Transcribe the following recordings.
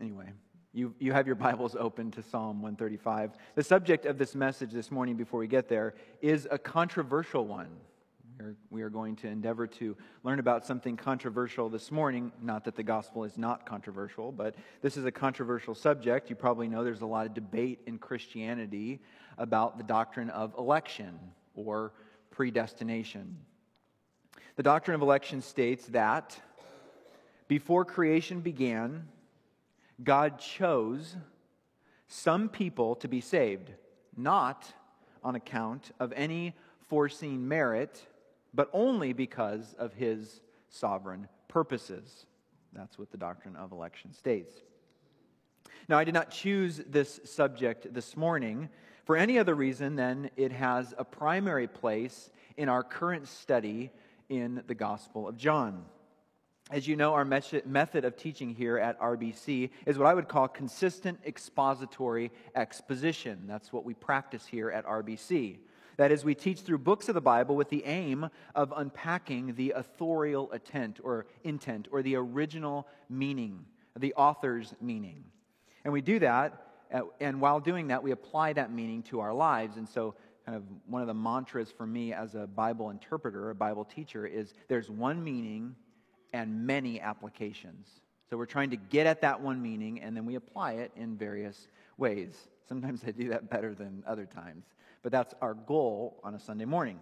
Anyway, you, you have your Bibles open to Psalm 135. The subject of this message this morning, before we get there, is a controversial one. We're, we are going to endeavor to learn about something controversial this morning. Not that the gospel is not controversial, but this is a controversial subject. You probably know there's a lot of debate in Christianity about the doctrine of election or predestination. The doctrine of election states that before creation began, God chose some people to be saved, not on account of any foreseen merit, but only because of his sovereign purposes. That's what the doctrine of election states. Now, I did not choose this subject this morning for any other reason than it has a primary place in our current study in the Gospel of John. As you know, our method of teaching here at RBC is what I would call consistent expository exposition. That's what we practice here at RBC. That is, we teach through books of the Bible with the aim of unpacking the authorial intent or intent or the original meaning, the author's meaning. And we do that, uh, and while doing that, we apply that meaning to our lives. And so, kind of one of the mantras for me as a Bible interpreter, a Bible teacher, is there's one meaning and many applications. So we're trying to get at that one meaning, and then we apply it in various ways. Sometimes I do that better than other times but that's our goal on a Sunday morning.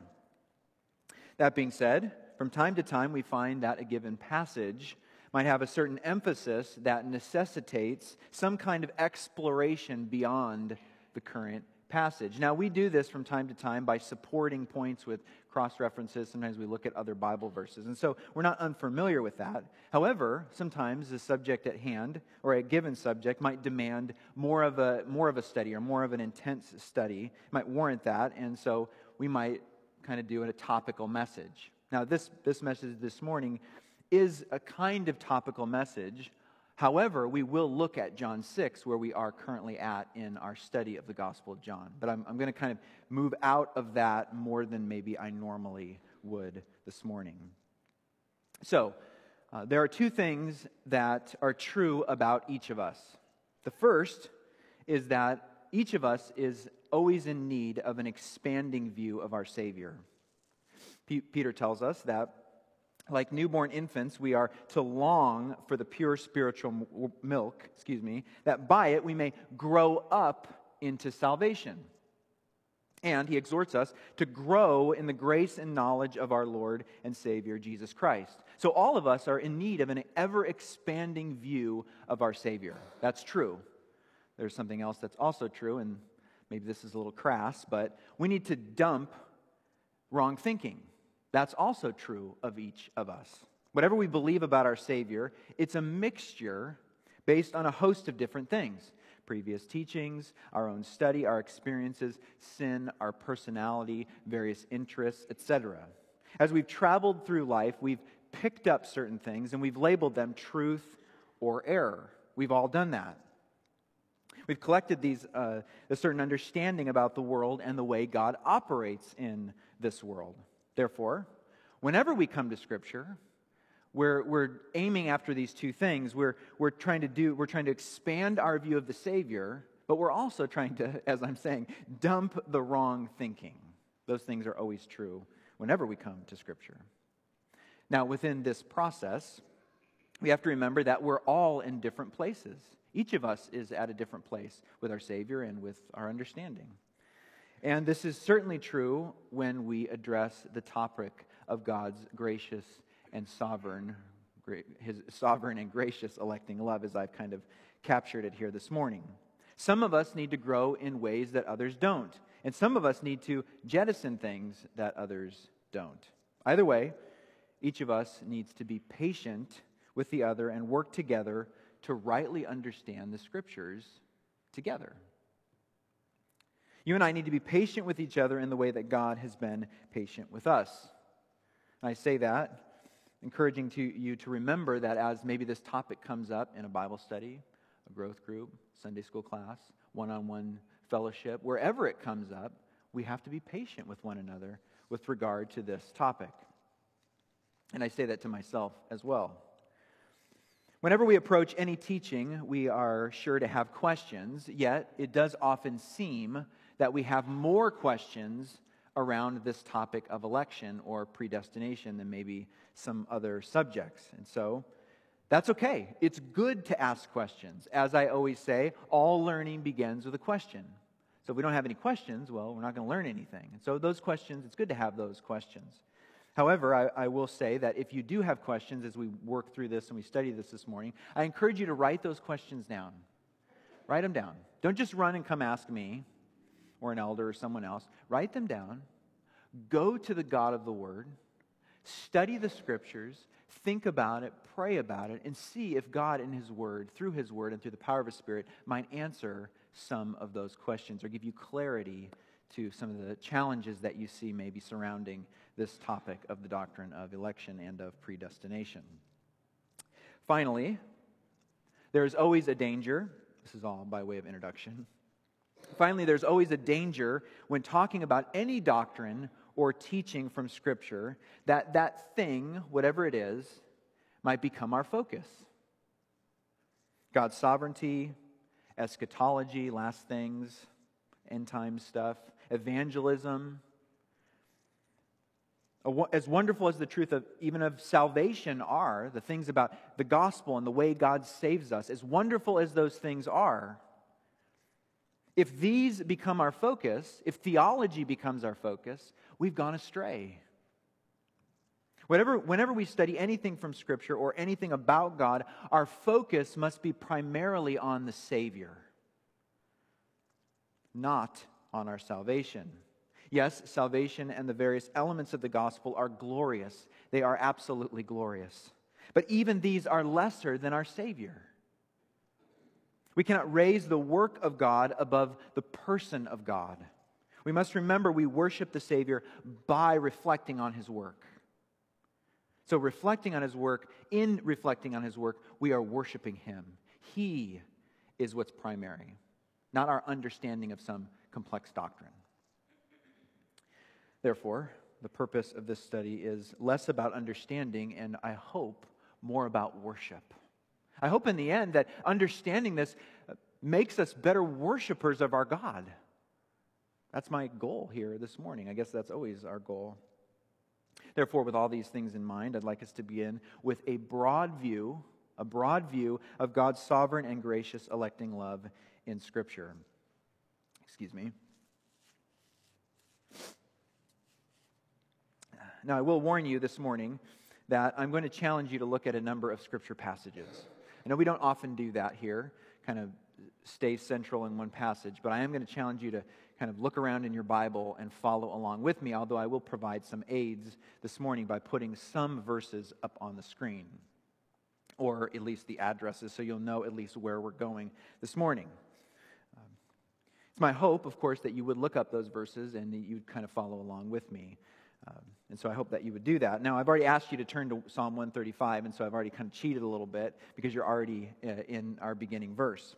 That being said, from time to time we find that a given passage might have a certain emphasis that necessitates some kind of exploration beyond the current passage. Now, we do this from time to time by supporting points with cross references. Sometimes we look at other Bible verses. And so we're not unfamiliar with that. However, sometimes the subject at hand or a given subject might demand more of a, more of a study or more of an intense study, it might warrant that. And so we might kind of do a topical message. Now, this, this message this morning is a kind of topical message However, we will look at John 6, where we are currently at in our study of the Gospel of John. But I'm, I'm going to kind of move out of that more than maybe I normally would this morning. So, uh, there are two things that are true about each of us. The first is that each of us is always in need of an expanding view of our Savior. P- Peter tells us that like newborn infants, we are to long for the pure spiritual milk, excuse me, that by it we may grow up into salvation. And he exhorts us to grow in the grace and knowledge of our Lord and Savior Jesus Christ. So all of us are in need of an ever expanding view of our Savior. That's true. There's something else that's also true, and maybe this is a little crass, but we need to dump wrong thinking. That's also true of each of us. Whatever we believe about our Savior, it's a mixture based on a host of different things previous teachings, our own study, our experiences, sin, our personality, various interests, etc. As we've traveled through life, we've picked up certain things and we've labeled them truth or error. We've all done that. We've collected these, uh, a certain understanding about the world and the way God operates in this world. Therefore, whenever we come to Scripture, we're, we're aiming after these two things. We're, we're trying to do, we're trying to expand our view of the Savior, but we're also trying to, as I'm saying, dump the wrong thinking. Those things are always true whenever we come to Scripture. Now, within this process, we have to remember that we're all in different places. Each of us is at a different place with our Savior and with our understanding. And this is certainly true when we address the topic of God's gracious and sovereign, his sovereign and gracious electing love, as I've kind of captured it here this morning. Some of us need to grow in ways that others don't, and some of us need to jettison things that others don't. Either way, each of us needs to be patient with the other and work together to rightly understand the scriptures together. You and I need to be patient with each other in the way that God has been patient with us. And I say that, encouraging to you to remember that as maybe this topic comes up in a Bible study, a growth group, Sunday school class, one on one fellowship, wherever it comes up, we have to be patient with one another with regard to this topic. And I say that to myself as well. Whenever we approach any teaching, we are sure to have questions, yet it does often seem that we have more questions around this topic of election or predestination than maybe some other subjects. And so that's okay. It's good to ask questions. As I always say, all learning begins with a question. So if we don't have any questions, well, we're not going to learn anything. And so those questions, it's good to have those questions. However, I, I, will say that if you do have questions as we work through this and we study this this morning, I encourage you to write those questions down. Write them down. Don't just run and come ask me or an elder or someone else. Write them down. Go to the God of the Word. Study the Scriptures. Think about it. Pray about it. And see if God, in His Word, through His Word and through the power of His Spirit, might answer some of those questions or give you clarity to some of the challenges that you see maybe surrounding this topic of the doctrine of election and of predestination. Finally, there's always a danger. This is all by way of introduction. Finally, there's always a danger when talking about any doctrine or teaching from Scripture that that thing, whatever it is, might become our focus. God's sovereignty, eschatology, last things, end time stuff, evangelism, as wonderful as the truth of even of salvation are, the things about the gospel and the way God saves us, as wonderful as those things are, if these become our focus, if theology becomes our focus, we've gone astray. Whenever, whenever we study anything from Scripture or anything about God, our focus must be primarily on the Savior, not on our salvation. Yes, salvation and the various elements of the gospel are glorious. They are absolutely glorious. But even these are lesser than our Savior. We cannot raise the work of God above the person of God. We must remember we worship the Savior by reflecting on His work. So, reflecting on His work, in reflecting on His work, we are worshiping Him. He is what's primary, not our understanding of some complex doctrine. Therefore, the purpose of this study is less about understanding and I hope more about worship. I hope in the end that understanding this uh, makes us better worshipers of our God. That's my goal here this morning. I guess that's always our goal. Therefore, with all these things in mind, I'd like us to begin with a broad view, a broad view of God's sovereign and gracious electing love in Scripture. Excuse me. Now, I will warn you this morning that I'm going to challenge you to look at a number of scripture passages. I know we don't often do that here, kind of stay central in one passage, but I am going to challenge you to kind of look around in your Bible and follow along with me, although I will provide some aids this morning by putting some verses up on the screen, or at least the addresses, so you'll know at least where we're going this morning. Um, it's my hope, of course, that you would look up those verses and that you'd kind of follow along with me. Um, and so I hope that you would do that. Now, I've already asked you to turn to Psalm 135, and so I've already kind of cheated a little bit because you're already uh, in our beginning verse.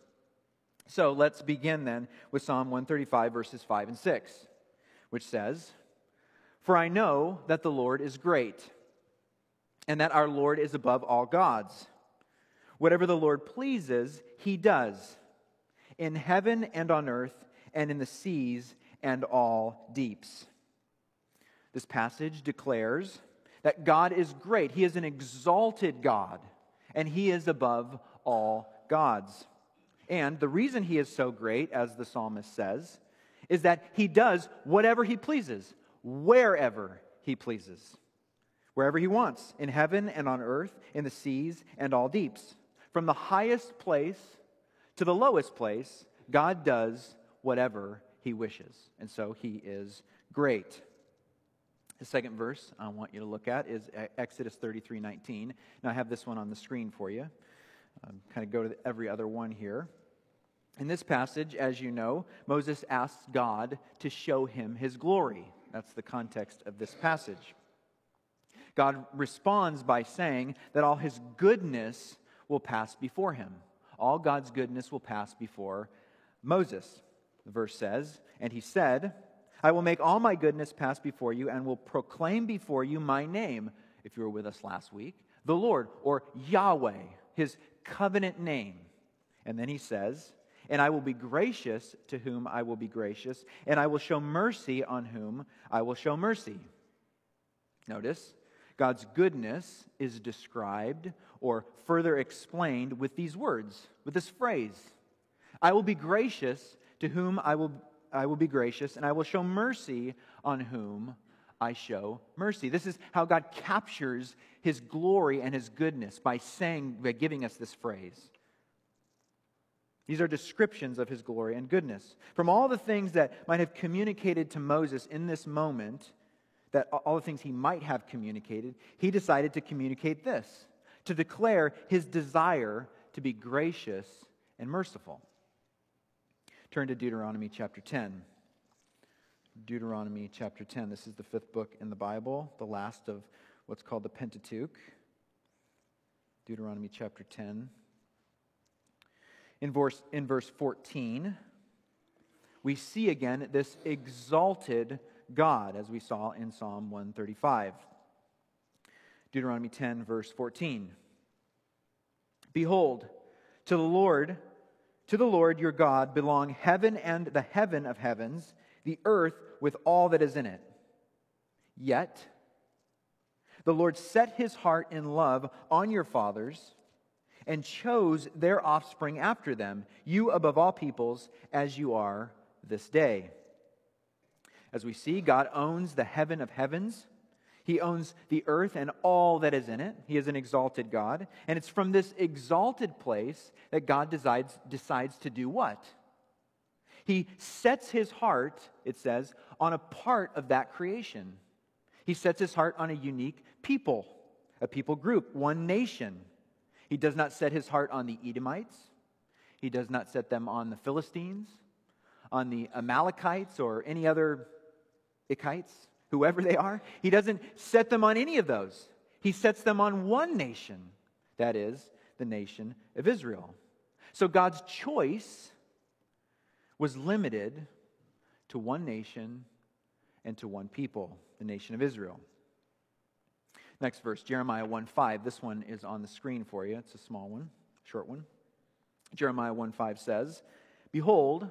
So let's begin then with Psalm 135, verses 5 and 6, which says, For I know that the Lord is great, and that our Lord is above all gods. Whatever the Lord pleases, he does, in heaven and on earth, and in the seas and all deeps. This passage declares that God is great. He is an exalted God, and He is above all gods. And the reason He is so great, as the psalmist says, is that He does whatever He pleases, wherever He pleases, wherever He wants, in heaven and on earth, in the seas and all deeps. From the highest place to the lowest place, God does whatever He wishes. And so He is great. The second verse I want you to look at is Exodus 33 19. Now, I have this one on the screen for you. Um, kind of go to every other one here. In this passage, as you know, Moses asks God to show him his glory. That's the context of this passage. God responds by saying that all his goodness will pass before him. All God's goodness will pass before Moses. The verse says, And he said, I will make all my goodness pass before you and will proclaim before you my name, if you were with us last week, the Lord, or Yahweh, his covenant name. And then he says, And I will be gracious to whom I will be gracious, and I will show mercy on whom I will show mercy. Notice, God's goodness is described or further explained with these words, with this phrase I will be gracious to whom I will, I will be gracious, and I will show mercy on whom I show mercy. This is how God captures his glory and his goodness by saying, by giving us this phrase. These are descriptions of his glory and goodness. From all the things that might have communicated to Moses in this moment, that all the things he might have communicated, he decided to communicate this to declare his desire to be gracious and merciful. Turn to Deuteronomy chapter 10. Deuteronomy chapter 10. This is the fifth book in the Bible, the last of what's called the Pentateuch. Deuteronomy chapter 10. In verse, in verse 14, we see again this exalted God, as we saw in Psalm 135. Deuteronomy 10, verse 14. Behold, to the Lord, to the Lord your God belong heaven and the heaven of heavens, the earth with all that is in it. Yet, the Lord set his heart in love on your fathers and chose their offspring after them, you above all peoples, as you are this day. As we see, God owns the heaven of heavens. He owns the earth and all that is in it. He is an exalted God. And it's from this exalted place that God decides, decides to do what? He sets his heart, it says, on a part of that creation. He sets his heart on a unique people, a people group, one nation. He does not set his heart on the Edomites. He does not set them on the Philistines, on the Amalekites, or any other Ikites, whoever they are. He doesn't set them on any of those. He sets them on one nation, that is, the nation of Israel. So God's choice was limited to one nation and to one people, the nation of Israel. Next verse, Jeremiah 1 5. This one is on the screen for you. It's a small one, short one. Jeremiah 1 5 says, Behold,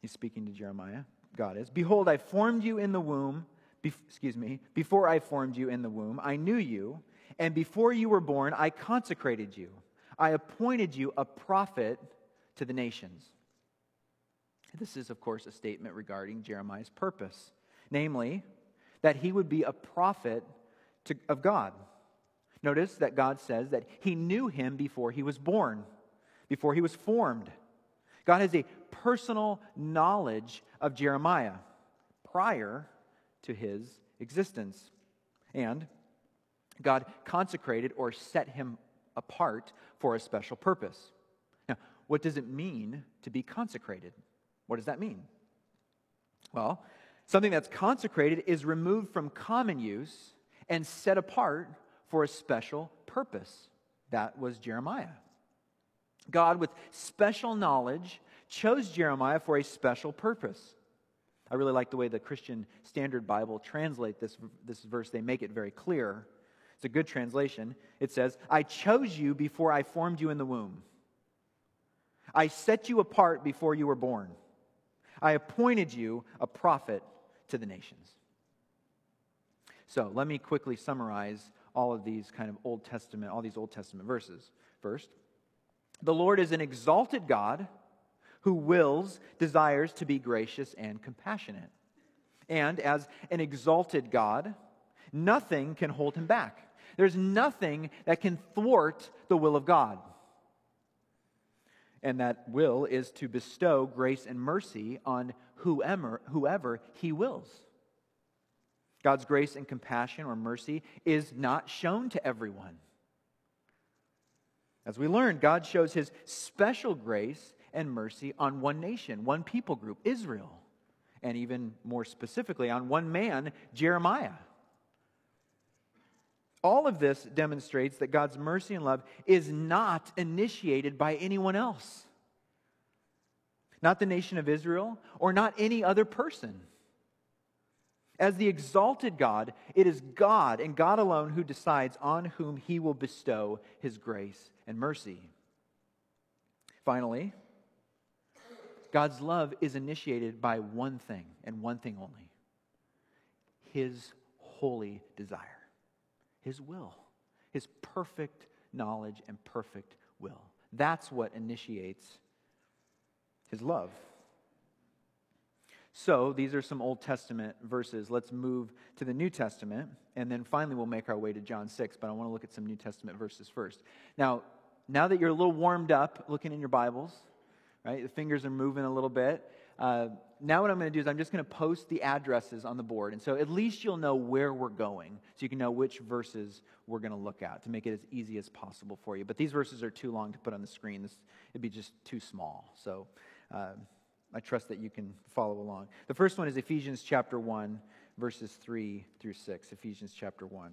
he's speaking to Jeremiah, God is, Behold, I formed you in the womb, be, excuse me, before I formed you in the womb, I knew you, and before you were born, I consecrated you. I appointed you a prophet to the nations. This is, of course, a statement regarding Jeremiah's purpose, namely, that he would be a prophet to, of God. Notice that God says that he knew him before he was born, before he was formed. God has a personal knowledge of Jeremiah prior to his existence. And God consecrated or set him apart for a special purpose. Now, what does it mean to be consecrated? What does that mean? Well, something that's consecrated is removed from common use and set apart for a special purpose. That was Jeremiah. God, with special knowledge, chose Jeremiah for a special purpose. I really like the way the Christian Standard Bible translate this, this verse. They make it very clear. It's a good translation. It says, I chose you before I formed you in the womb. I set you apart before you were born. I appointed you a prophet to the nations. So let me quickly summarize all of these kind of Old Testament, all these Old Testament verses. First, the Lord is an exalted God who wills, desires to be gracious and compassionate. And as an exalted God, nothing can hold him back. There's nothing that can thwart the will of God and that will is to bestow grace and mercy on whoever, whoever he wills. God's grace and compassion or mercy is not shown to everyone. As we learned, God shows his special grace and mercy on one nation, one people group, Israel, and even more specifically on one man, Jeremiah. All of this demonstrates that God's mercy and love is not initiated by anyone else. Not the nation of Israel or not any other person. As the exalted God, it is God and God alone who decides on whom he will bestow his grace and mercy. Finally, God's love is initiated by one thing and one thing only his holy desire, his will, his perfect knowledge and perfect will. That's what initiates his love. So, these are some Old Testament verses. Let's move to the New Testament, and then finally we'll make our way to John 6. But I want to look at some New Testament verses first. Now, now that you're a little warmed up looking in your Bibles, right? The fingers are moving a little bit. Uh, now, what I'm going to do is I'm just going to post the addresses on the board. And so at least you'll know where we're going so you can know which verses we're going to look at to make it as easy as possible for you. But these verses are too long to put on the screen, this, it'd be just too small. So uh, I trust that you can follow along. The first one is Ephesians chapter 1, verses 3 through 6. Ephesians chapter 1.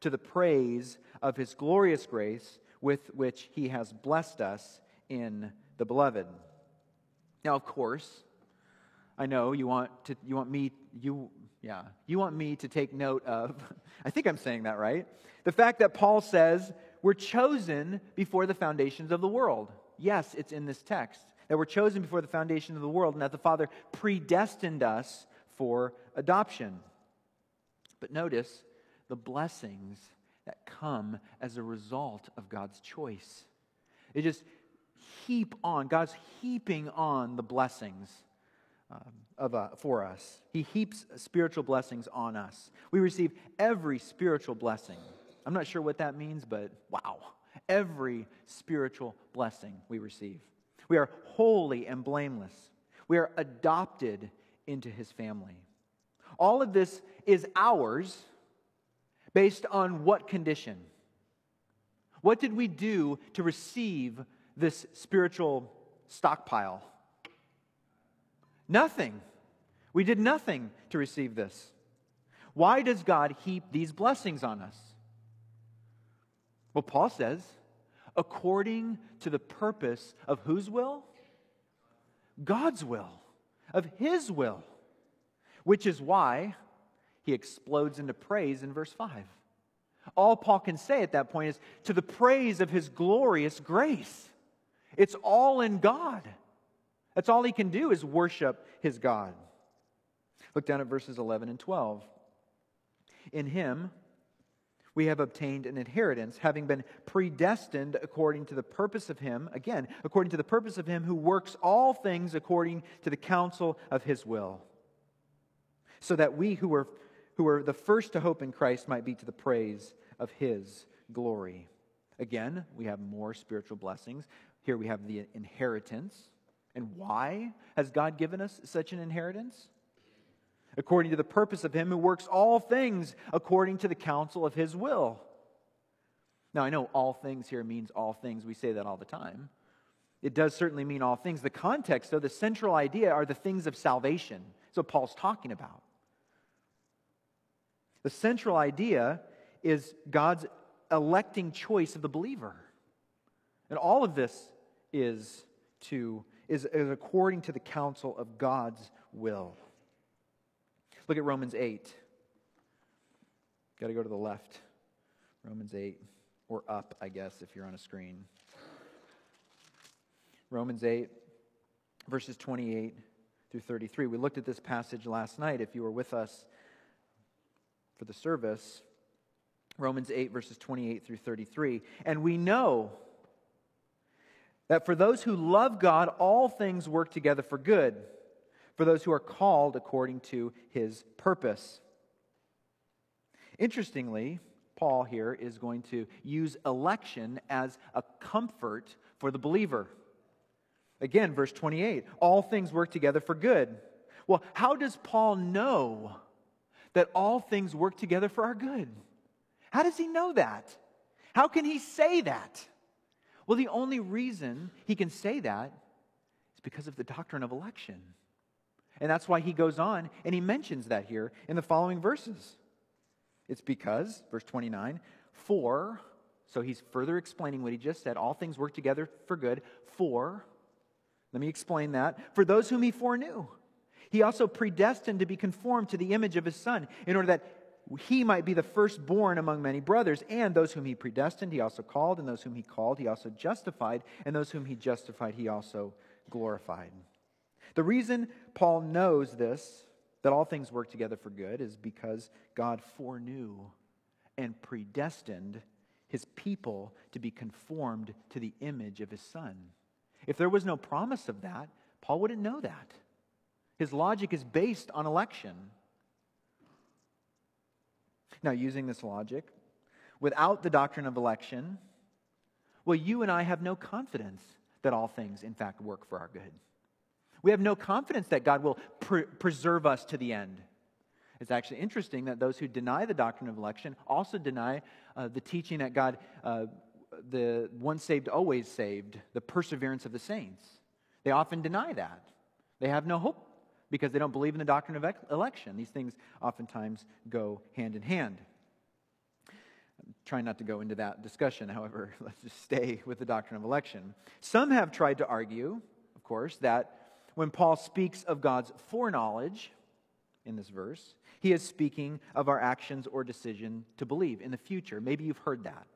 to the praise of his glorious grace with which he has blessed us in the beloved. Now, of course, I know you want to you want me you yeah, you want me to take note of I think I'm saying that right. The fact that Paul says we're chosen before the foundations of the world. Yes, it's in this text. That we're chosen before the foundation of the world and that the Father predestined us for adoption. But notice the blessings that come as a result of God's choice. It just heap on, God's heaping on the blessings um, of, uh, for us. He heaps spiritual blessings on us. We receive every spiritual blessing. I'm not sure what that means, but wow. Every spiritual blessing we receive. We are holy and blameless. We are adopted into his family. All of this is ours Based on what condition? What did we do to receive this spiritual stockpile? Nothing. We did nothing to receive this. Why does God heap these blessings on us? Well, Paul says, according to the purpose of whose will? God's will, of His will. Which is why he explodes into praise in verse 5. All Paul can say at that point is to the praise of his glorious grace. It's all in God. That's all he can do is worship his God. Look down at verses 11 and 12. In him, we have obtained an inheritance, having been predestined according to the purpose of Him, again, according to the purpose of Him who works all things according to the counsel of His will, so that we who were who were the first to hope in Christ might be to the praise of his glory. Again, we have more spiritual blessings. Here we have the inheritance. And why has God given us such an inheritance? According to the purpose of him who works all things according to the counsel of his will. Now, I know all things here means all things. We say that all the time. It does certainly mean all things. The context, though, the central idea are the things of salvation. So Paul's talking about. The central idea is God's electing choice of the believer. And all of this is to is, is according to the counsel of God's will. Look at Romans 8. Got to go to the left. Romans 8 or up, I guess if you're on a screen. Romans 8 verses 28 through 33. We looked at this passage last night if you were with us for the service. Romans 8, verses 28 through 33. And we know that for those who love God, all things work together for good, for those who are called according to his purpose. Interestingly, Paul here is going to use election as a comfort for the believer. Again, verse 28 all things work together for good. Well, how does Paul know that all things work together for our good? How does he know that? How can he say that? Well, the only reason he can say that is because of the doctrine of election. And that's why he goes on and he mentions that here in the following verses. It's because, verse 29, for, so he's further explaining what he just said, all things work together for good, for, let me explain that, for those whom he foreknew. He also predestined to be conformed to the image of his son, in order that he might be the firstborn among many brothers. And those whom he predestined, he also called. And those whom he called, he also justified. And those whom he justified, he also glorified. The reason Paul knows this, that all things work together for good, is because God foreknew and predestined his people to be conformed to the image of his son. If there was no promise of that, Paul wouldn't know that. His logic is based on election. Now, using this logic, without the doctrine of election, well, you and I have no confidence that all things, in fact, work for our good. We have no confidence that God will pre- preserve us to the end. It's actually interesting that those who deny the doctrine of election also deny uh, the teaching that God, uh, the once saved, always saved, the perseverance of the saints. They often deny that. They have no hope because they don't believe in the doctrine of election. These things oftentimes go hand in hand. I'm trying not to go into that discussion, however, let's just stay with the doctrine of election. Some have tried to argue, of course, that when Paul speaks of God's foreknowledge in this verse, he is speaking of our actions or decision to believe in the future. Maybe you've heard that.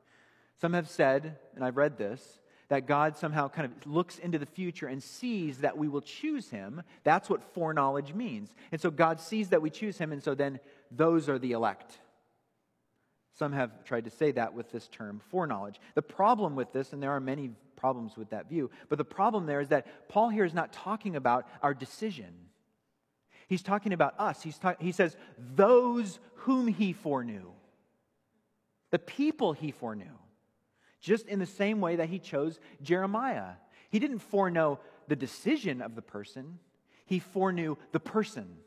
Some have said, and I've read this, that God somehow kind of looks into the future and sees that we will choose him. That's what foreknowledge means. And so God sees that we choose him, and so then those are the elect. Some have tried to say that with this term, foreknowledge. The problem with this, and there are many problems with that view, but the problem there is that Paul here is not talking about our decision. He's talking about us. He's ta- he says, those whom he foreknew, the people he foreknew just in the same way that he chose Jeremiah. He didn't foreknow the decision of the person, he foreknew the person,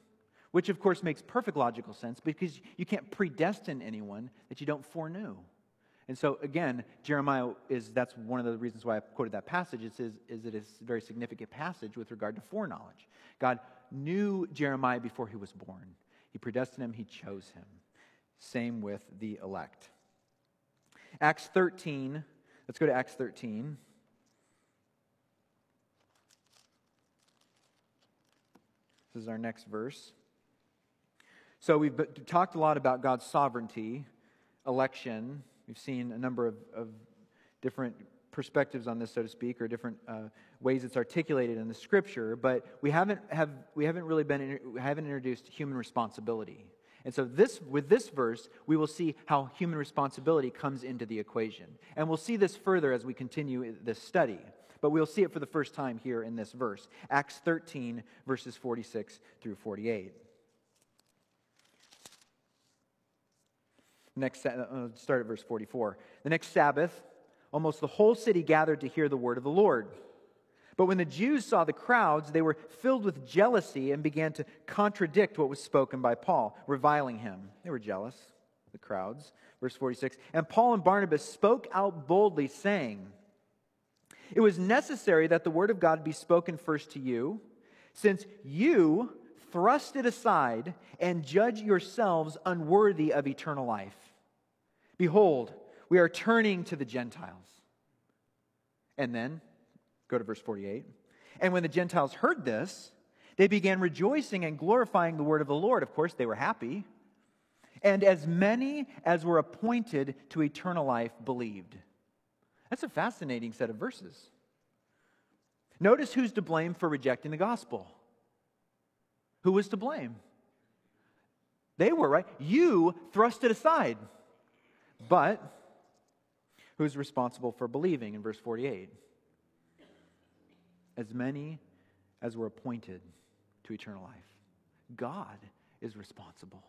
which of course makes perfect logical sense because you can't predestine anyone that you don't foreknow. And so again, Jeremiah is that's one of the reasons why I quoted that passage. It is, is it is a very significant passage with regard to foreknowledge. God knew Jeremiah before he was born. He predestined him, he chose him. Same with the elect. Acts 13. Let's go to Acts 13. This is our next verse. So we've talked a lot about God's sovereignty, election. We've seen a number of, of different perspectives on this, so to speak, or different uh, ways it's articulated in the Scripture. But we haven't have we haven't really been haven't introduced human responsibility. And so this with this verse, we will see how human responsibility comes into the equation. And we'll see this further as we continue this study. But we'll see it for the first time here in this verse. Acts 13 verses 46 through 48. Next uh, start at verse 44. The next Sabbath, almost the whole city gathered to hear the word of the Lord. But when the Jews saw the crowds, they were filled with jealousy and began to contradict what was spoken by Paul, reviling him. They were jealous, the crowds. Verse 46 And Paul and Barnabas spoke out boldly, saying, It was necessary that the word of God be spoken first to you, since you thrust it aside and judge yourselves unworthy of eternal life. Behold, we are turning to the Gentiles. And then Go to verse 48. And when the Gentiles heard this, they began rejoicing and glorifying the word of the Lord. Of course, they were happy. And as many as were appointed to eternal life believed. That's a fascinating set of verses. Notice who's to blame for rejecting the gospel. Who was to blame? They were, right? You thrust it aside. But who's responsible for believing in verse 48? As many as were appointed to eternal life. God is responsible.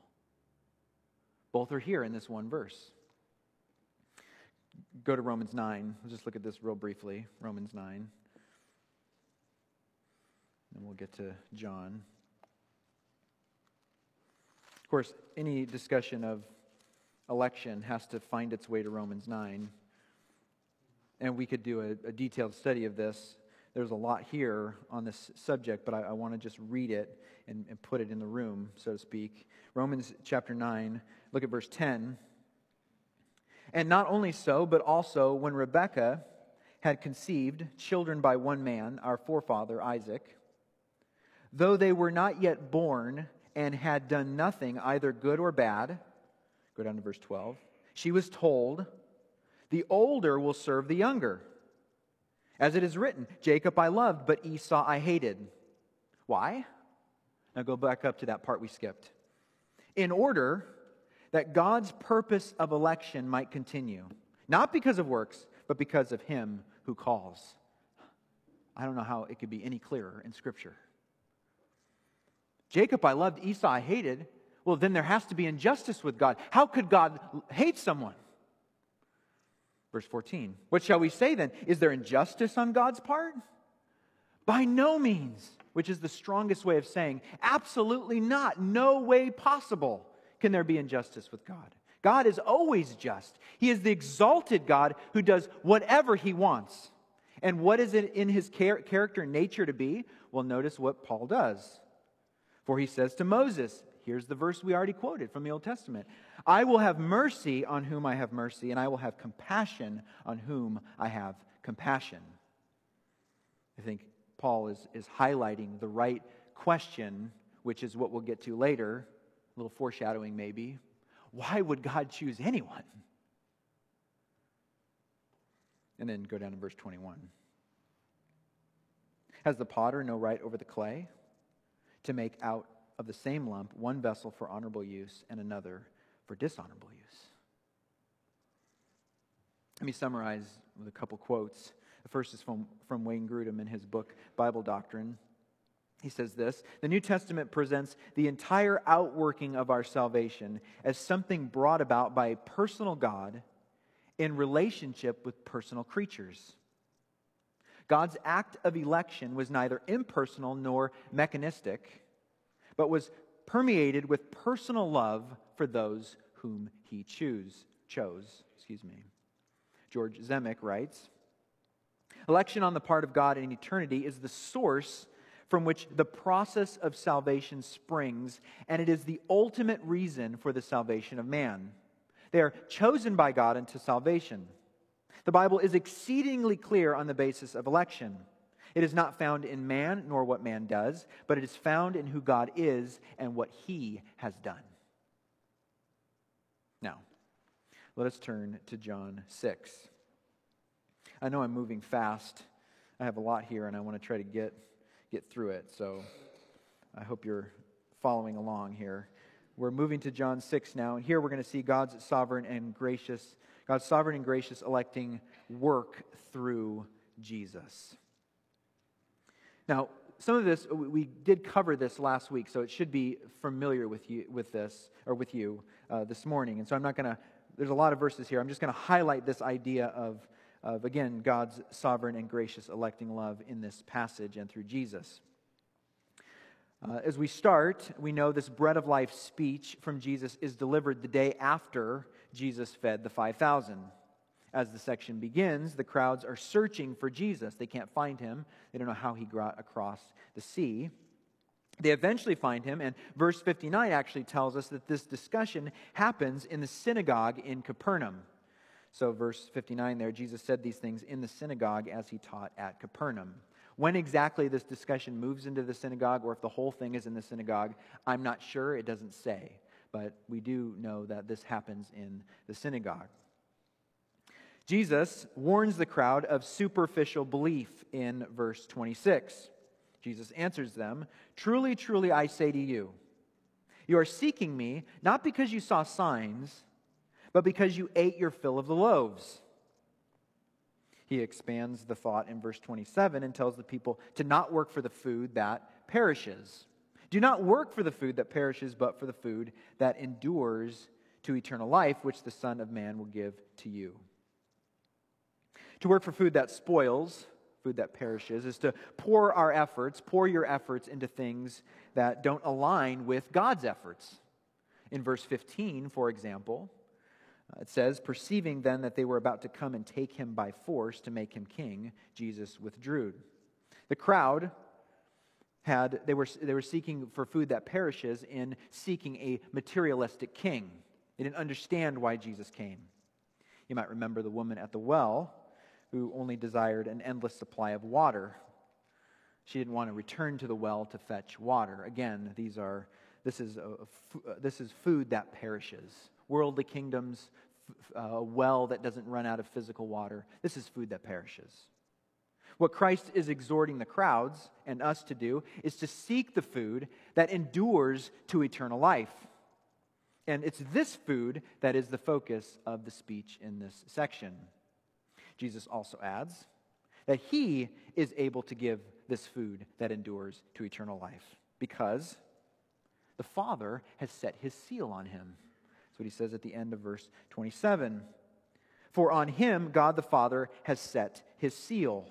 Both are here in this one verse. Go to Romans 9. Let's just look at this real briefly. Romans 9. And we'll get to John. Of course, any discussion of election has to find its way to Romans 9. And we could do a, a detailed study of this. There's a lot here on this subject, but I, I want to just read it and, and put it in the room, so to speak. Romans chapter 9, look at verse 10. And not only so, but also when Rebekah had conceived children by one man, our forefather Isaac, though they were not yet born and had done nothing, either good or bad, go down to verse 12, she was told, The older will serve the younger. As it is written, Jacob I loved, but Esau I hated. Why? Now go back up to that part we skipped. In order that God's purpose of election might continue, not because of works, but because of him who calls. I don't know how it could be any clearer in Scripture. Jacob I loved, Esau I hated. Well, then there has to be injustice with God. How could God hate someone? Verse 14. What shall we say then? Is there injustice on God's part? By no means, which is the strongest way of saying absolutely not. No way possible can there be injustice with God. God is always just. He is the exalted God who does whatever he wants. And what is it in his character and nature to be? Well, notice what Paul does. For he says to Moses, here's the verse we already quoted from the Old Testament I will have mercy on whom I have mercy, and I will have compassion on whom I have compassion. I think Paul is, is highlighting the right question, which is what we'll get to later, a little foreshadowing maybe. Why would God choose anyone? And then go down to verse 21. Has the potter no right over the clay? to make out of the same lump one vessel for honorable use and another for dishonorable use. Let me summarize with a couple quotes. The first is from, from Wayne Grudem in his book, Bible Doctrine. He says this The New Testament presents the entire outworking of our salvation as something brought about by a personal God in relationship with personal creatures. God's act of election was neither impersonal nor mechanistic, but was permeated with personal love for those whom he choose, chose. Excuse me. George Zemek writes Election on the part of God in eternity is the source from which the process of salvation springs, and it is the ultimate reason for the salvation of man. They are chosen by God unto salvation. The Bible is exceedingly clear on the basis of election. It is not found in man nor what man does, but it is found in who God is and what he has done. Now, let us turn to John 6. I know I'm moving fast. I have a lot here and I want to try to get, get through it. So I hope you're following along here. We're moving to John 6 now, and here we're going to see God's sovereign and gracious God's sovereign and gracious electing work through Jesus. Now, some of this we did cover this last week, so it should be familiar with you with this or with you uh, this morning. And so I'm not going to. There's a lot of verses here. I'm just going to highlight this idea of, of again God's sovereign and gracious electing love in this passage and through Jesus. Uh, as we start, we know this bread of life speech from Jesus is delivered the day after Jesus fed the 5,000. As the section begins, the crowds are searching for Jesus. They can't find him, they don't know how he got across the sea. They eventually find him, and verse 59 actually tells us that this discussion happens in the synagogue in Capernaum. So, verse 59 there, Jesus said these things in the synagogue as he taught at Capernaum. When exactly this discussion moves into the synagogue, or if the whole thing is in the synagogue, I'm not sure. It doesn't say but we do know that this happens in the synagogue. Jesus warns the crowd of superficial belief in verse 26. Jesus answers them Truly, truly, I say to you, you are seeking me not because you saw signs, but because you ate your fill of the loaves. He expands the thought in verse 27 and tells the people to not work for the food that perishes do not work for the food that perishes, but for the food that endures to eternal life, which the Son of Man will give to you. To work for food that spoils, food that perishes, is to pour our efforts, pour your efforts into things that don't align with God's efforts. In verse 15, for example, uh, it says, Perceiving then that they were about to come and take him by force to make him king, Jesus withdrew. The crowd had, they were, they were seeking for food that perishes in seeking a materialistic king. They didn't understand why Jesus came. You might remember the woman at the well who only desired an endless supply of water. She didn't want to return to the well to fetch water. Again, these are, this, is a, a, uh, this is food that perishes. Worldly kingdoms, uh, a well that doesn't run out of physical water. This is food that perishes. What Christ is exhorting the crowds and us to do is to seek the food that endures to eternal life. And it's this food that is the focus of the speech in this section. Jesus also adds that he is able to give this food that endures to eternal life because the Father has set his seal on him. That's what he says at the end of verse 27. For on him, God the Father has set his seal.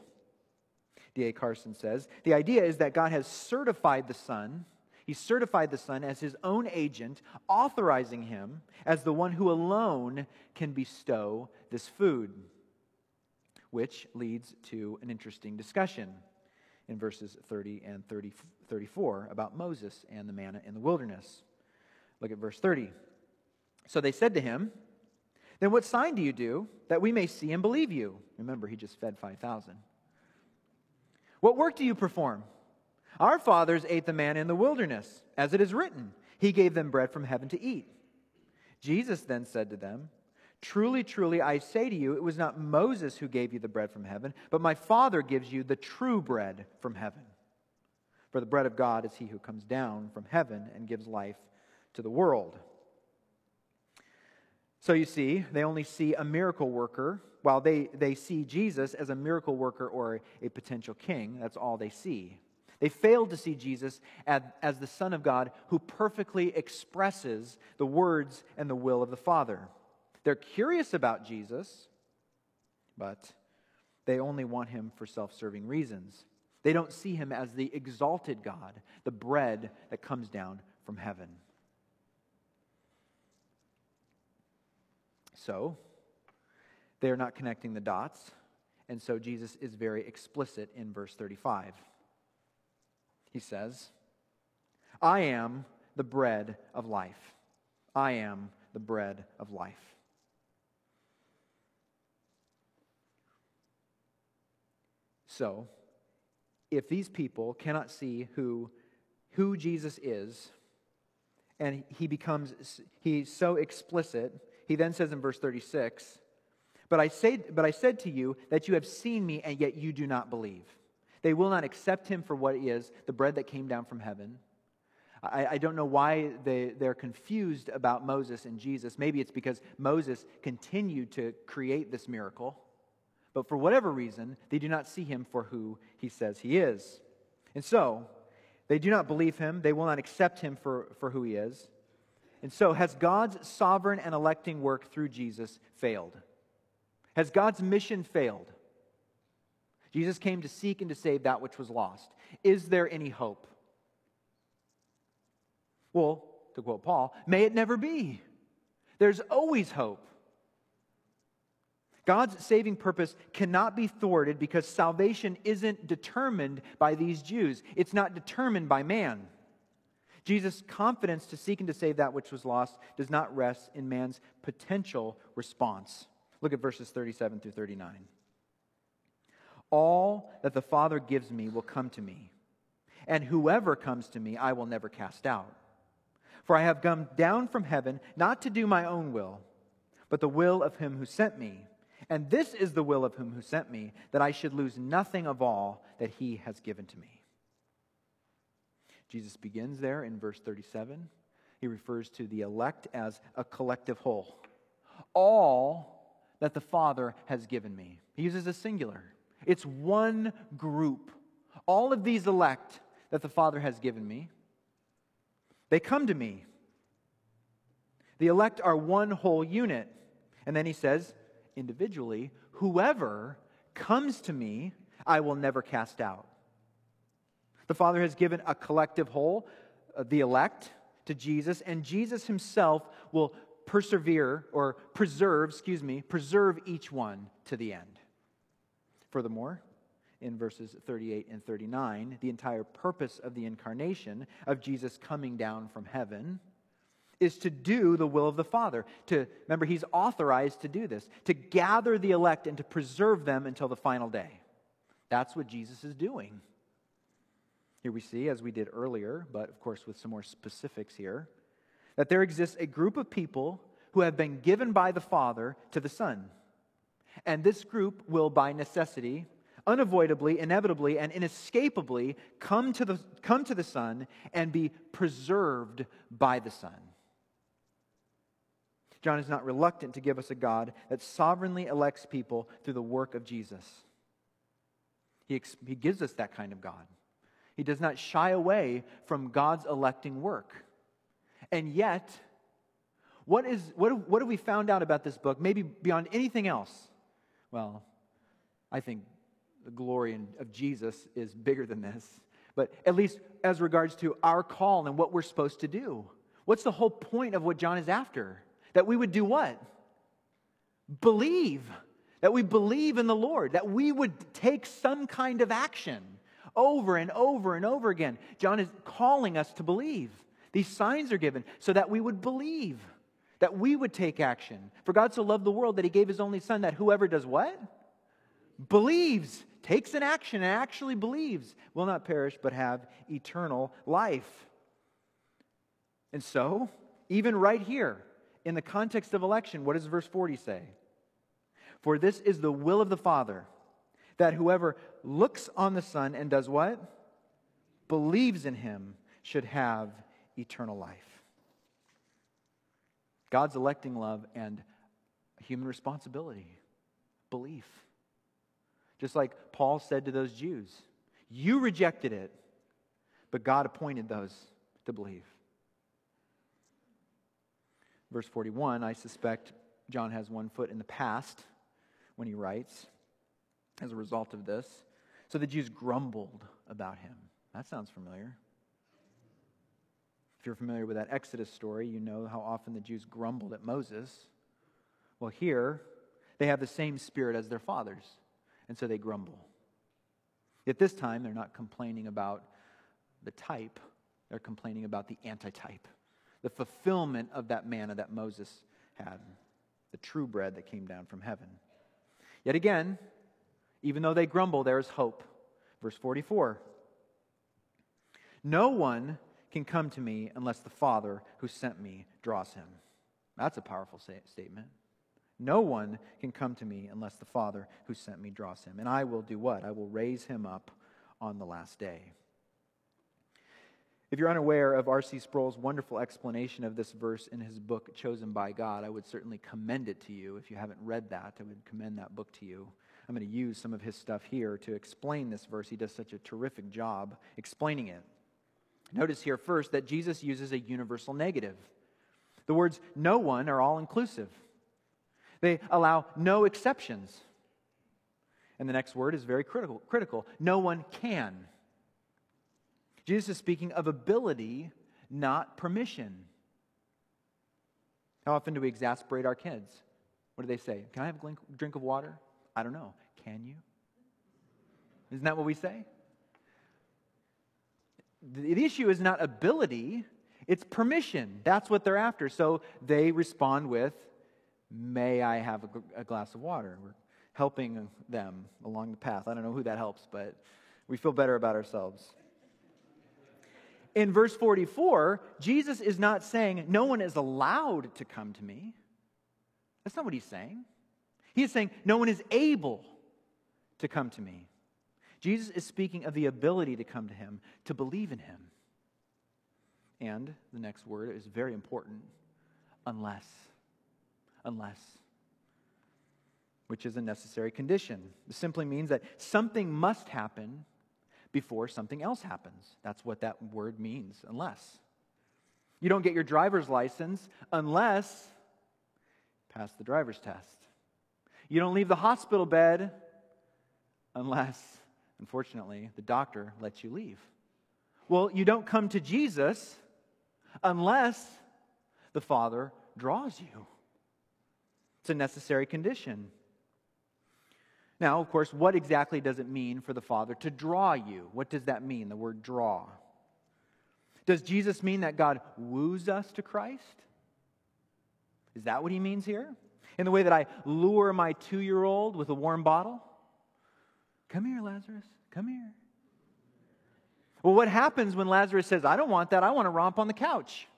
D.A. Carson says the idea is that God has certified the Son. He certified the Son as his own agent, authorizing him as the one who alone can bestow this food which leads to an interesting discussion in verses 30 and 30, 34 about Moses and the manna in the wilderness. Look at verse 30. So they said to him, Then what sign do you do that we may see and believe you? Remember, he just fed 5,000. What work do you perform? Our fathers ate the manna in the wilderness, as it is written, He gave them bread from heaven to eat. Jesus then said to them, Truly, truly, I say to you, it was not Moses who gave you the bread from heaven, but my Father gives you the true bread from heaven. For the bread of God is he who comes down from heaven and gives life to the world. So you see, they only see a miracle worker, while they, they see Jesus as a miracle worker or a potential king. That's all they see. They fail to see Jesus as, as the Son of God who perfectly expresses the words and the will of the Father. They're curious about Jesus, but they only want him for self serving reasons. They don't see him as the exalted God, the bread that comes down from heaven. So, they are not connecting the dots, and so Jesus is very explicit in verse 35. He says, I am the bread of life. I am the bread of life. So, if these people cannot see who, who Jesus is, and he becomes, he's so explicit, he then says in verse 36, but I, say, but I said to you that you have seen me, and yet you do not believe. They will not accept him for what he is, the bread that came down from heaven. I, I, don't know why they, they're confused about Moses and Jesus. Maybe it's because Moses continued to create this miracle but for whatever reason, they do not see him for who he says he is. And so, they do not believe him, they will not accept him for, for who he is. And so, has God's sovereign and electing work through Jesus failed? Has God's mission failed? Jesus came to seek and to save that which was lost. Is there any hope? Well, to quote Paul, may it never be. There's always hope. God's saving purpose cannot be thwarted because salvation isn't determined by these Jews. It's not determined by man. Jesus' confidence to seek and to save that which was lost does not rest in man's potential response. Look at verses 37 through 39. All that the Father gives me will come to me, and whoever comes to me I will never cast out. For I have come down from heaven not to do my own will, but the will of him who sent me. And this is the will of him who sent me, that I should lose nothing of all that he has given to me. Jesus begins there in verse 37. He refers to the elect as a collective whole. All that the Father has given me. He uses a singular. It's one group. All of these elect that the Father has given me, they come to me. The elect are one whole unit. And then he says, individually, whoever comes to me, I will never cast out. The Father has given a collective whole, uh, the elect, to Jesus, and Jesus himself will persevere or preserve, excuse me, preserve each one to the end. Furthermore, in verses 38 and 39, the entire purpose of the incarnation, of Jesus coming down from heaven, is to do the will of the Father. To remember, he's authorized to do this, to gather the elect and to preserve them until the final day. That's what Jesus is doing. Here we see, as we did earlier, but of course with some more specifics here, that there exists a group of people who have been given by the Father to the Son. And this group will, by necessity, unavoidably, inevitably, and inescapably come to the, come to the Son and be preserved by the Son. John is not reluctant to give us a God that sovereignly elects people through the work of Jesus. He, he gives us that kind of God. He does not shy away from God's electing work. And yet, what, is, what, what have we found out about this book, maybe beyond anything else? Well, I think the glory of Jesus is bigger than this. But at least as regards to our call and what we're supposed to do. What's the whole point of what John is after? That we would do what? Believe. That we believe in the Lord. That we would take some kind of action over and over and over again. John is calling us to believe. These signs are given so that we would believe, that we would take action. For God so loved the world that he gave his only Son, that whoever does what? Believes takes an action and actually believes will not perish but have eternal life. And so, even right here, in the context of election, what does verse 40 say? For this is the will of the Father, that whoever looks on the Son and does what? Believes in him should have eternal life. God's electing love and human responsibility, belief. Just like Paul said to those Jews, you rejected it, but God appointed those to believe. Verse 41, I suspect John has one foot in the past when he writes as a result of this. So the Jews grumbled about him. That sounds familiar. If you're familiar with that Exodus story, you know how often the Jews grumbled at Moses. Well, here, they have the same spirit as their fathers and so they grumble. Yet this time, they're not complaining about the type, they're complaining about the antitype, the fulfillment of that manna that Moses had, the true bread that came down from heaven. Yet again, even though they grumble, there is hope. Verse 44 No one can come to me unless the Father who sent me draws him. That's a powerful statement. No one can come to me unless the Father who sent me draws him. And I will do what? I will raise him up on the last day. If you're unaware of R.C. Sproul's wonderful explanation of this verse in his book, Chosen by God, I would certainly commend it to you. If you haven't read that, I would commend that book to you. I'm going to use some of his stuff here to explain this verse. He does such a terrific job explaining it. Notice here first that Jesus uses a universal negative. The words no one are all inclusive. They allow no exceptions. And the next word is very critical. critical. No one can. Jesus is speaking of ability, not permission. How often do we exasperate our kids? What do they say? Can I have a drink of water? I don't know. Can you? Isn't that what we say? The issue is not ability, it's permission. That's what they're after. So they respond with, May I have a, glass of water? We're helping them along the path. I don't know who that helps, but we feel better about ourselves. In verse 44, Jesus is not saying, No one is allowed to come to me. That's not what he's saying. He is saying, No one is able to come to me. Jesus is speaking of the ability to come to him, to believe in him. And the next word is very important unless unless, which is a necessary condition. It simply means that something must happen before something else happens. That's what that word means, unless. You don't get your driver's license unless pass the driver's test. You don't leave the hospital bed unless Unfortunately, the doctor lets you leave. Well, you don't come to Jesus unless the Father draws you. It's a necessary condition. Now, of course, what exactly does it mean for the Father to draw you? What does that mean, the word draw? Does Jesus mean that God woos us to Christ? Is that what he means here? In the way that I lure my two year old with a warm bottle? Come here, Lazarus. Come here. Well, what happens when Lazarus says, I don't want that. I want to romp on the couch?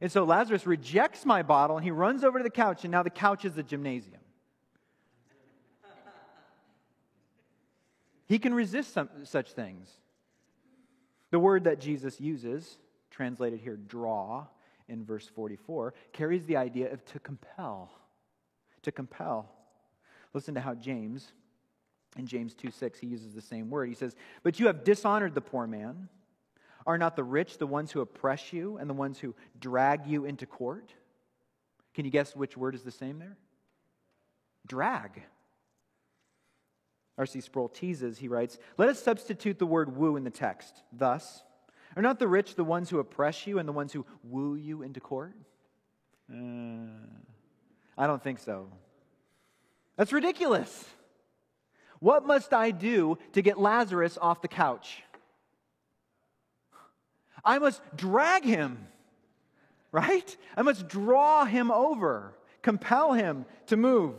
And so Lazarus rejects my bottle and he runs over to the couch, and now the couch is a gymnasium. He can resist some, such things. The word that Jesus uses, translated here, draw, in verse 44, carries the idea of to compel. To compel. Listen to how James, in James 2 6, he uses the same word. He says, But you have dishonored the poor man. Are not the rich the ones who oppress you and the ones who drag you into court? Can you guess which word is the same there? Drag. R.C. Sproul teases, he writes, Let us substitute the word woo in the text. Thus, are not the rich the ones who oppress you and the ones who woo you into court? Uh, I don't think so. That's ridiculous. What must I do to get Lazarus off the couch? I must drag him, right? I must draw him over, compel him to move.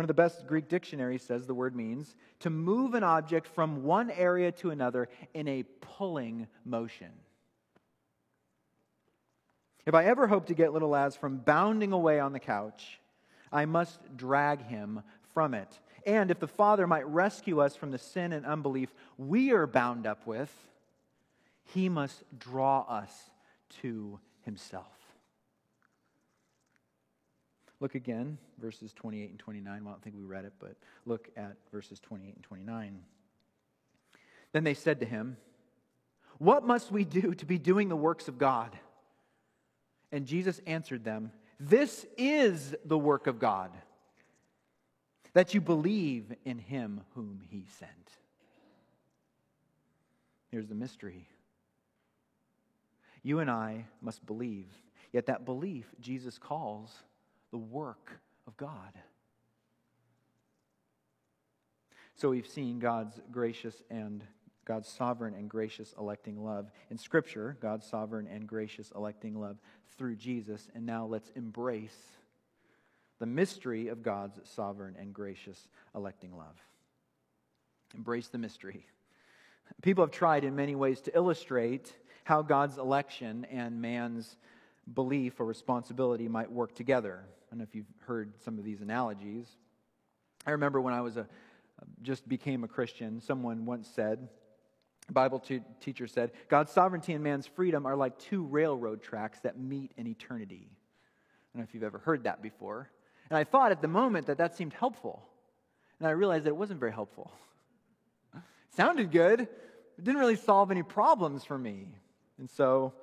One of the best Greek dictionaries says the word means to move an object from one area to another in a pulling motion. If I ever hope to get little Laz from bounding away on the couch, I must drag him from it. And if the Father might rescue us from the sin and unbelief we are bound up with, he must draw us to himself. Look again, verses 28 and 29. Well, I don't think we read it, but look at verses 28 and 29. Then they said to him, What must we do to be doing the works of God? And Jesus answered them, This is the work of God, that you believe in him whom he sent. Here's the mystery. You and I must believe, yet that belief Jesus calls the work of God. So we've seen God's gracious and God's sovereign and gracious electing love. In Scripture, God's sovereign and gracious electing love through Jesus. And now let's embrace the mystery of God's sovereign and gracious electing love. Embrace the mystery. People have tried in many ways to illustrate how God's election and man's belief or responsibility might work together. I don't know if you've heard some of these analogies. I remember when I was a just became a Christian, someone once said, Bible teacher said, God's sovereignty and man's freedom are like two railroad tracks that meet in eternity. I don't know if you've ever heard that before. And I thought at the moment that that seemed helpful. And I realized that it wasn't very helpful. It sounded good, didn't really solve any problems for me. And so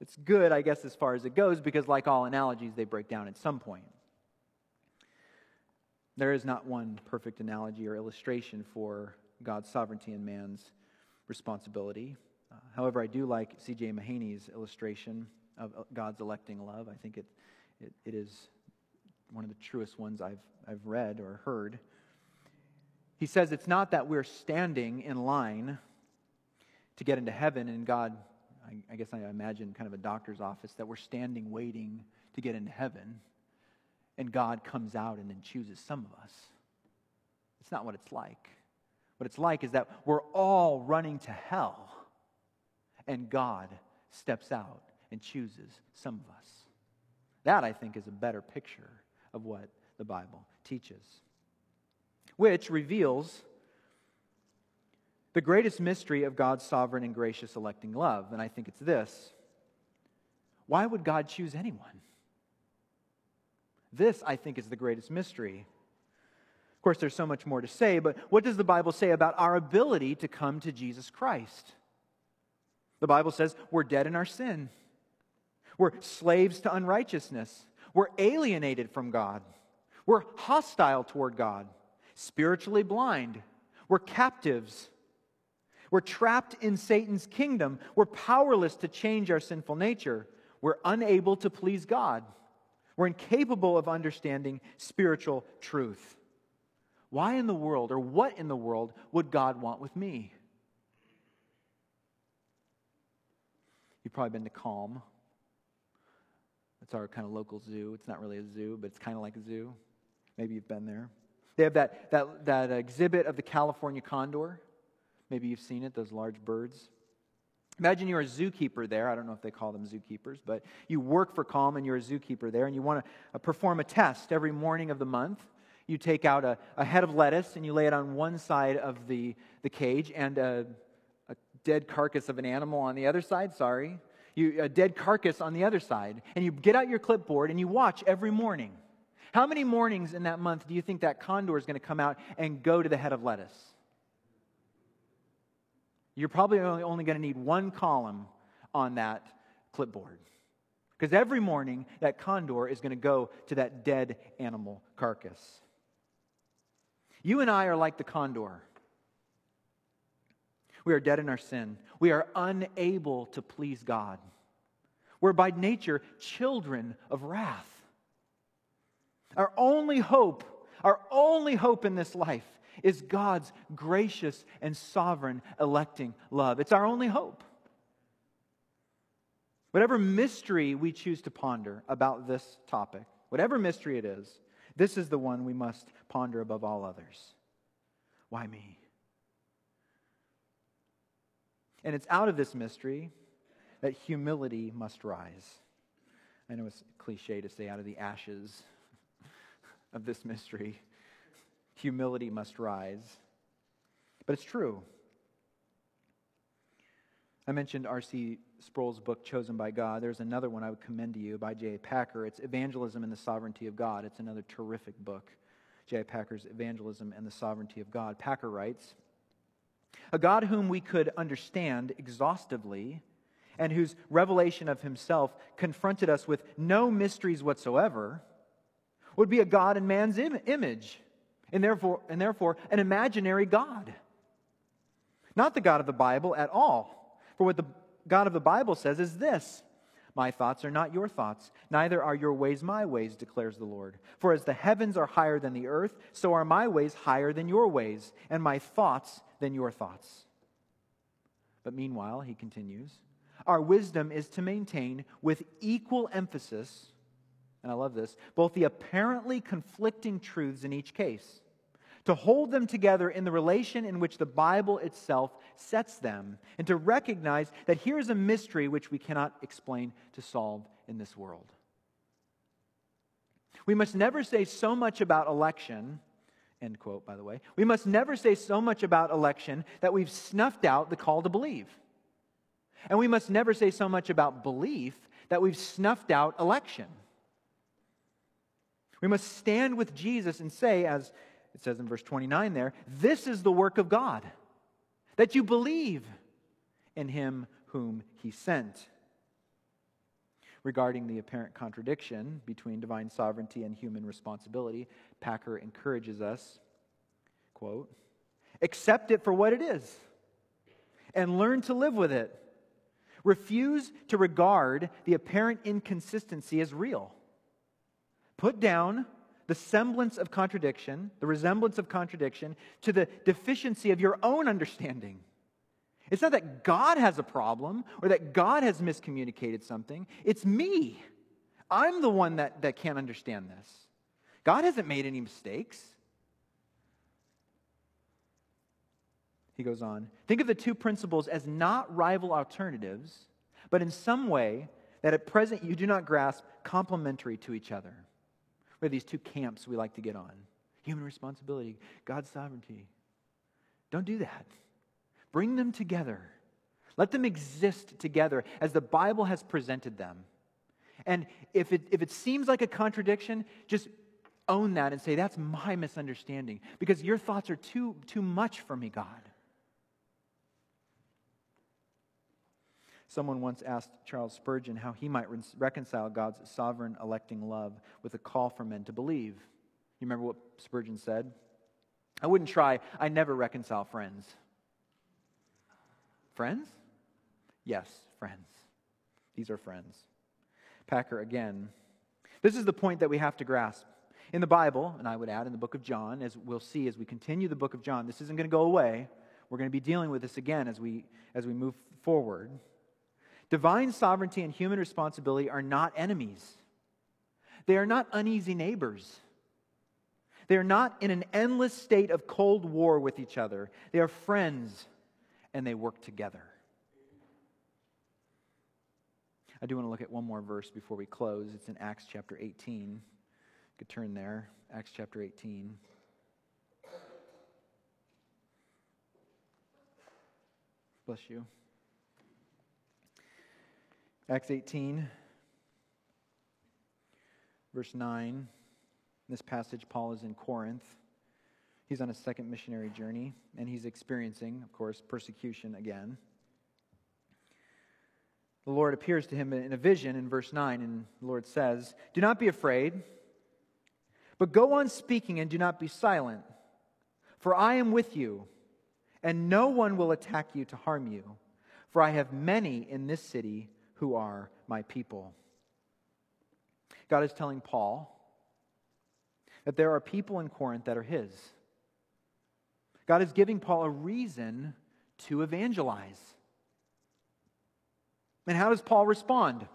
it's good, I guess, as far as it goes, because like all analogies, they break down at some point. There is not one perfect analogy or illustration for God's sovereignty and man's responsibility. Uh, however, I do like C.J. Mahaney's illustration of uh, God's electing love. I think it, it, it is one of the truest ones I've, I've read or heard. He says it's not that we're standing in line to get into heaven and God I, I guess I imagine kind of a doctor's office, that we're standing waiting to get into heaven, and God comes out and then chooses some of us. It's not what it's like. What it's like is that we're all running to hell, and God steps out and chooses some of us. That, I think, is a better picture of what the Bible teaches, which reveals the greatest mystery of God's sovereign and gracious electing love. And I think it's this why would God choose anyone? This, I think, is the greatest mystery. Of course, there's so much more to say, but what does the Bible say about our ability to come to Jesus Christ? The Bible says we're dead in our sin. We're slaves to unrighteousness. We're alienated from God. We're hostile toward God, spiritually blind, We're captives. We're trapped in Satan's kingdom. We're powerless to change our sinful nature. We're unable to please God. We're incapable of understanding spiritual truth. Why in the world, or what in the world, would God want with me? You've probably been to Calm. It's our kind of local zoo. It's not really a zoo, but it's kind of like a zoo. Maybe you've been there. They have that, that, that exhibit of the California condor. Maybe you've seen it, those large birds. Imagine you're a zookeeper there. I don't know if they call them zookeepers, but you work for Calm and you're a zookeeper there, and you want to uh, perform a test every morning of the month. You take out a, a head of lettuce and you lay it on one side of the, the cage, and a, a dead carcass of an animal on the other side. Sorry. You, a dead carcass on the other side. And you get out your clipboard and you watch every morning. How many mornings in that month do you think that condor is going to come out and go to the head of lettuce? You're probably only, going to need one column on that clipboard. Because every morning, that condor is going to go to that dead animal carcass. You and I are like the condor. We are dead in our sin. We are unable to please God. We're by nature children of wrath. Our only hope, our only hope in this life is God's gracious and sovereign electing love. It's our only hope. Whatever mystery we choose to ponder about this topic, whatever mystery it is, this is the one we must ponder above all others. Why me? And it's out of this mystery that humility must rise. I know it's cliche to say out of the ashes of this mystery humility must rise. But it's true. I mentioned R.C. Sproul's book, Chosen by God. There's another one I would commend to you by J.I. Packer. It's Evangelism and the Sovereignty of God. It's another terrific book. J.I. Packer's Evangelism and the Sovereignty of God. Packer writes A God whom we could understand exhaustively and whose revelation of himself confronted us with no mysteries whatsoever would be a God in man's Im- image and therefore, and therefore an imaginary God. Not the God of the Bible at all. For what the God of the Bible says is this My thoughts are not your thoughts, neither are your ways my ways, declares the Lord. For as the heavens are higher than the earth, so are my ways higher than your ways, and my thoughts than your thoughts. But meanwhile, he continues, our wisdom is to maintain with equal emphasis and I love this, both the apparently conflicting truths in each case, to hold them together in the relation in which the Bible itself sets them, and to recognize that here's a mystery which we cannot explain to solve in this world. We must never say so much about election, end quote, by the way. We must never say so much about election that we've snuffed out the call to believe. And we must never say so much about belief that we've snuffed out election. We must stand with Jesus and say, as it says in verse 29 there, this is the work of God, that you believe in him whom he sent. Regarding the apparent contradiction between divine sovereignty and human responsibility, Packer encourages us, quote, accept it for what it is and learn to live with it. Refuse to regard the apparent inconsistency as real. Put down the semblance of contradiction, the resemblance of contradiction, to the deficiency of your own understanding. It's not that God has a problem or that God has miscommunicated something. It's me. I'm the one that, that can't understand this. God hasn't made any mistakes. He goes on Think of the two principles as not rival alternatives, but in some way that at present you do not grasp complementary to each other. Have these two camps we like to get on human responsibility, God's sovereignty. Don't do that. Bring them together. Let them exist together as the Bible has presented them. And if it, if it seems like a contradiction, just own that and say, That's my misunderstanding because your thoughts are too, too much for me, God. Someone once asked Charles Spurgeon how he might reconcile God's sovereign electing love with a call for men to believe. You remember what Spurgeon said? I wouldn't try, I never reconcile friends. Friends? Yes, friends. These are friends. Packer again. This is the point that we have to grasp. In the Bible, and I would add in the book of John, as we'll see as we continue the book of John, this isn't going to go away. We're going to be dealing with this again as we, as we move forward. Divine sovereignty and human responsibility are not enemies, they are not uneasy neighbors. They are not in an endless state of cold war with each other. They are friends and they work together. I do want to look at one more verse before we close. It's in Acts chapter 18. You could turn there. Acts chapter 18. Bless you. Acts 18, verse 9. In this passage, Paul is in Corinth. He's on a second missionary journey, and he's experiencing, of course, persecution again. The Lord appears to him in a vision in verse 9, and the Lord says, Do not be afraid, but go on speaking and do not be silent, for I am with you, and no one will attack you to harm you, for I have many in this city who are my people. God is telling Paul that there are people in Corinth that are his. God is giving Paul a reason to evangelize. And how does Paul respond?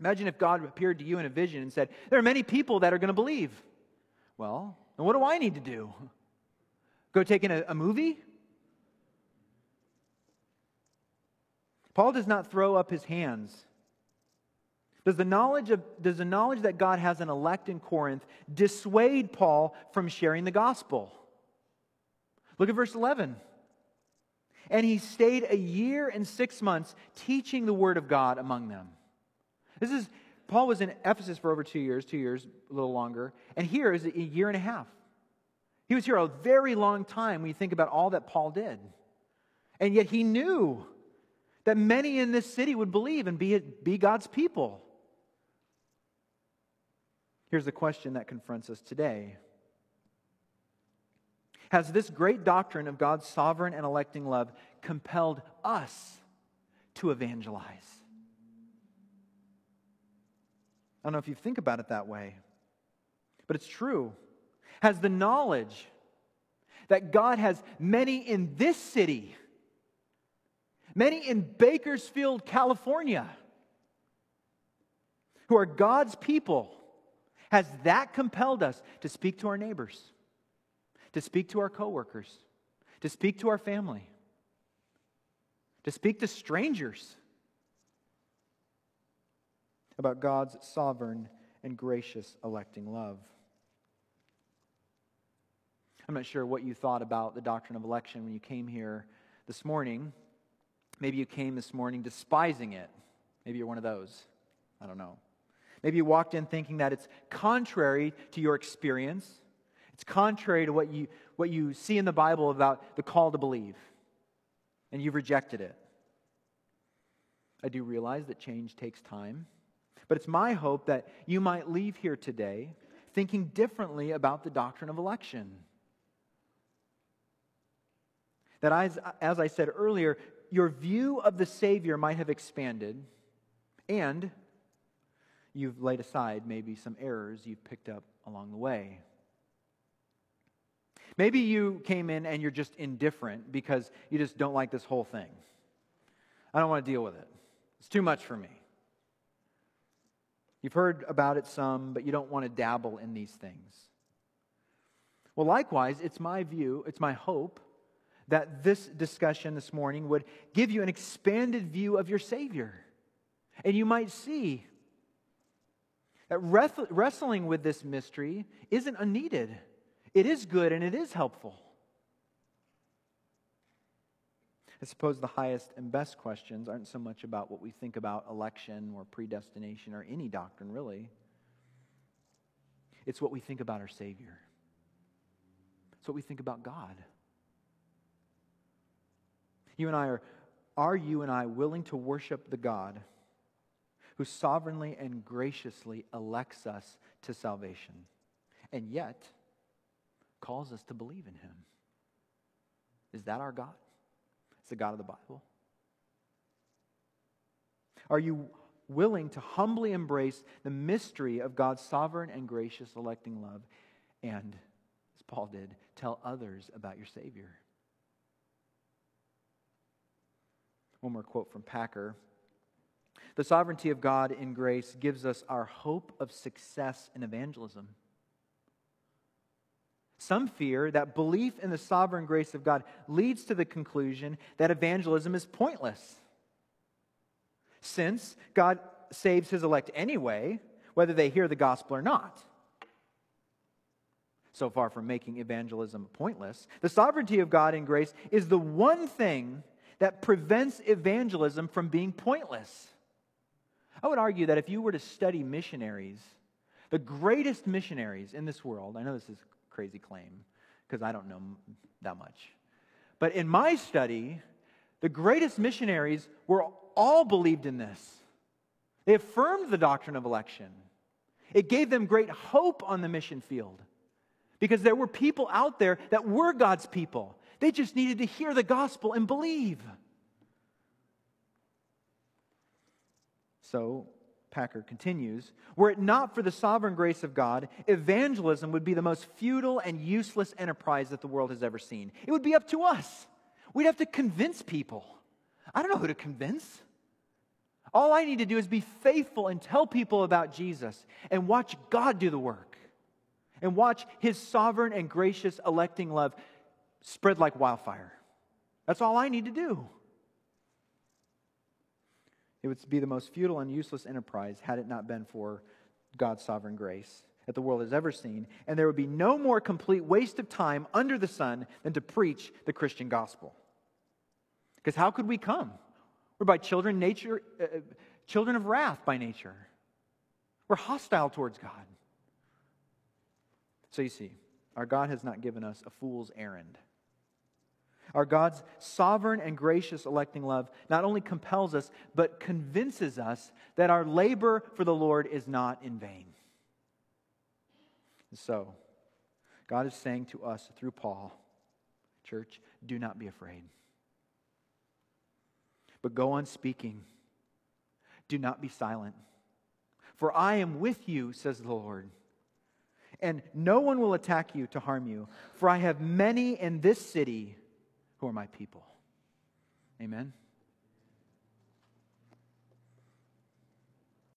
Imagine if God appeared to you in a vision and said, There are many people that are going to believe. Well, and what do I need to do? Go take in a, a movie? Paul does not throw up his hands. Does the, knowledge of, does the knowledge that God has an elect in Corinth dissuade Paul from sharing the gospel? Look at verse 11. And he stayed a year and six months teaching the word of God among them. This is, Paul was in Ephesus for over two years, two years, a little longer, and here is a year and a half. He was here a very long time when you think about all that Paul did. And yet he knew that many in this city would believe and be, be God's people. Here's the question that confronts us today Has this great doctrine of God's sovereign and electing love compelled us to evangelize? I don't know if you think about it that way, but it's true. Has the knowledge that God has many in this city many in Bakersfield, California, who are God's people, has that compelled us to speak to our neighbors, to speak to our coworkers, to speak to our family, to speak to strangers about God's sovereign and gracious electing love. I'm not sure what you thought about the doctrine of election when you came here this morning. Maybe you came this morning despising it. Maybe you're one of those. I don't know. Maybe you walked in thinking that it's contrary to your experience. It's contrary to what you, what you see in the Bible about the call to believe. And you've rejected it. I do realize that change takes time. But it's my hope that you might leave here today thinking differently about the doctrine of election. That, as, as I said earlier, your view of the Savior might have expanded, and you've laid aside maybe some errors you've picked up along the way. Maybe you came in and you're just indifferent because you just don't like this whole thing. I don't want to deal with it. It's too much for me. You've heard about it some, but you don't want to dabble in these things. Well, likewise, it's my view, it's my hope that this discussion this morning would give you an expanded view of your Savior. And you might see that wrestling with this mystery isn't unneeded, it is good and it is helpful. I suppose the highest and best questions aren't so much about what we think about election or predestination or any doctrine, really. It's what we think about our Savior. It's what we think about God. You and I are, are you and I willing to worship the God who sovereignly and graciously elects us to salvation and yet calls us to believe in him. Is that our God? It's the God of the Bible. Are you willing to humbly embrace the mystery of God's sovereign and gracious electing love and, as Paul did, tell others about your Savior? One more quote from Packer. The sovereignty of God in grace gives us our hope of success in evangelism. Some fear that belief in the sovereign grace of God leads to the conclusion that evangelism is pointless. Since God saves his elect anyway, whether they hear the gospel or not. So far from making evangelism pointless, the sovereignty of God in grace is the one thing that prevents evangelism from being pointless. I would argue that if you were to study missionaries, the greatest missionaries in this world, I know this is a crazy claim because I don't know that much. But in my study, the greatest missionaries were all believed in this. They affirmed the doctrine of election. It gave them great hope on the mission field because there were people out there that were God's people. They just needed to hear the gospel and believe. So, Packer continues, were it not for the sovereign grace of God, evangelism would be the most futile and useless enterprise that the world has ever seen. It would be up to us. We'd have to convince people. I don't know who to convince. All I need to do is be faithful and tell people about Jesus and watch God do the work and watch his sovereign and gracious electing love spread like wildfire. That's all I need to do. It would be the most futile and useless enterprise had it not been for God's sovereign grace that the world has ever seen. And there would be no more complete waste of time under the sun than to preach the Christian gospel. Because how could we come? We're by children, nature, uh, uh, children of wrath by nature. We're hostile towards God. So you see, our God has not given us a fool's errand. Our God's sovereign and gracious electing love not only compels us, but convinces us that our labor for the Lord is not in vain. And so, God is saying to us through Paul, church, do not be afraid. But go on speaking. Do not be silent. For I am with you, says the Lord. And no one will attack you to harm you, for I have many in this city are my people. Amen.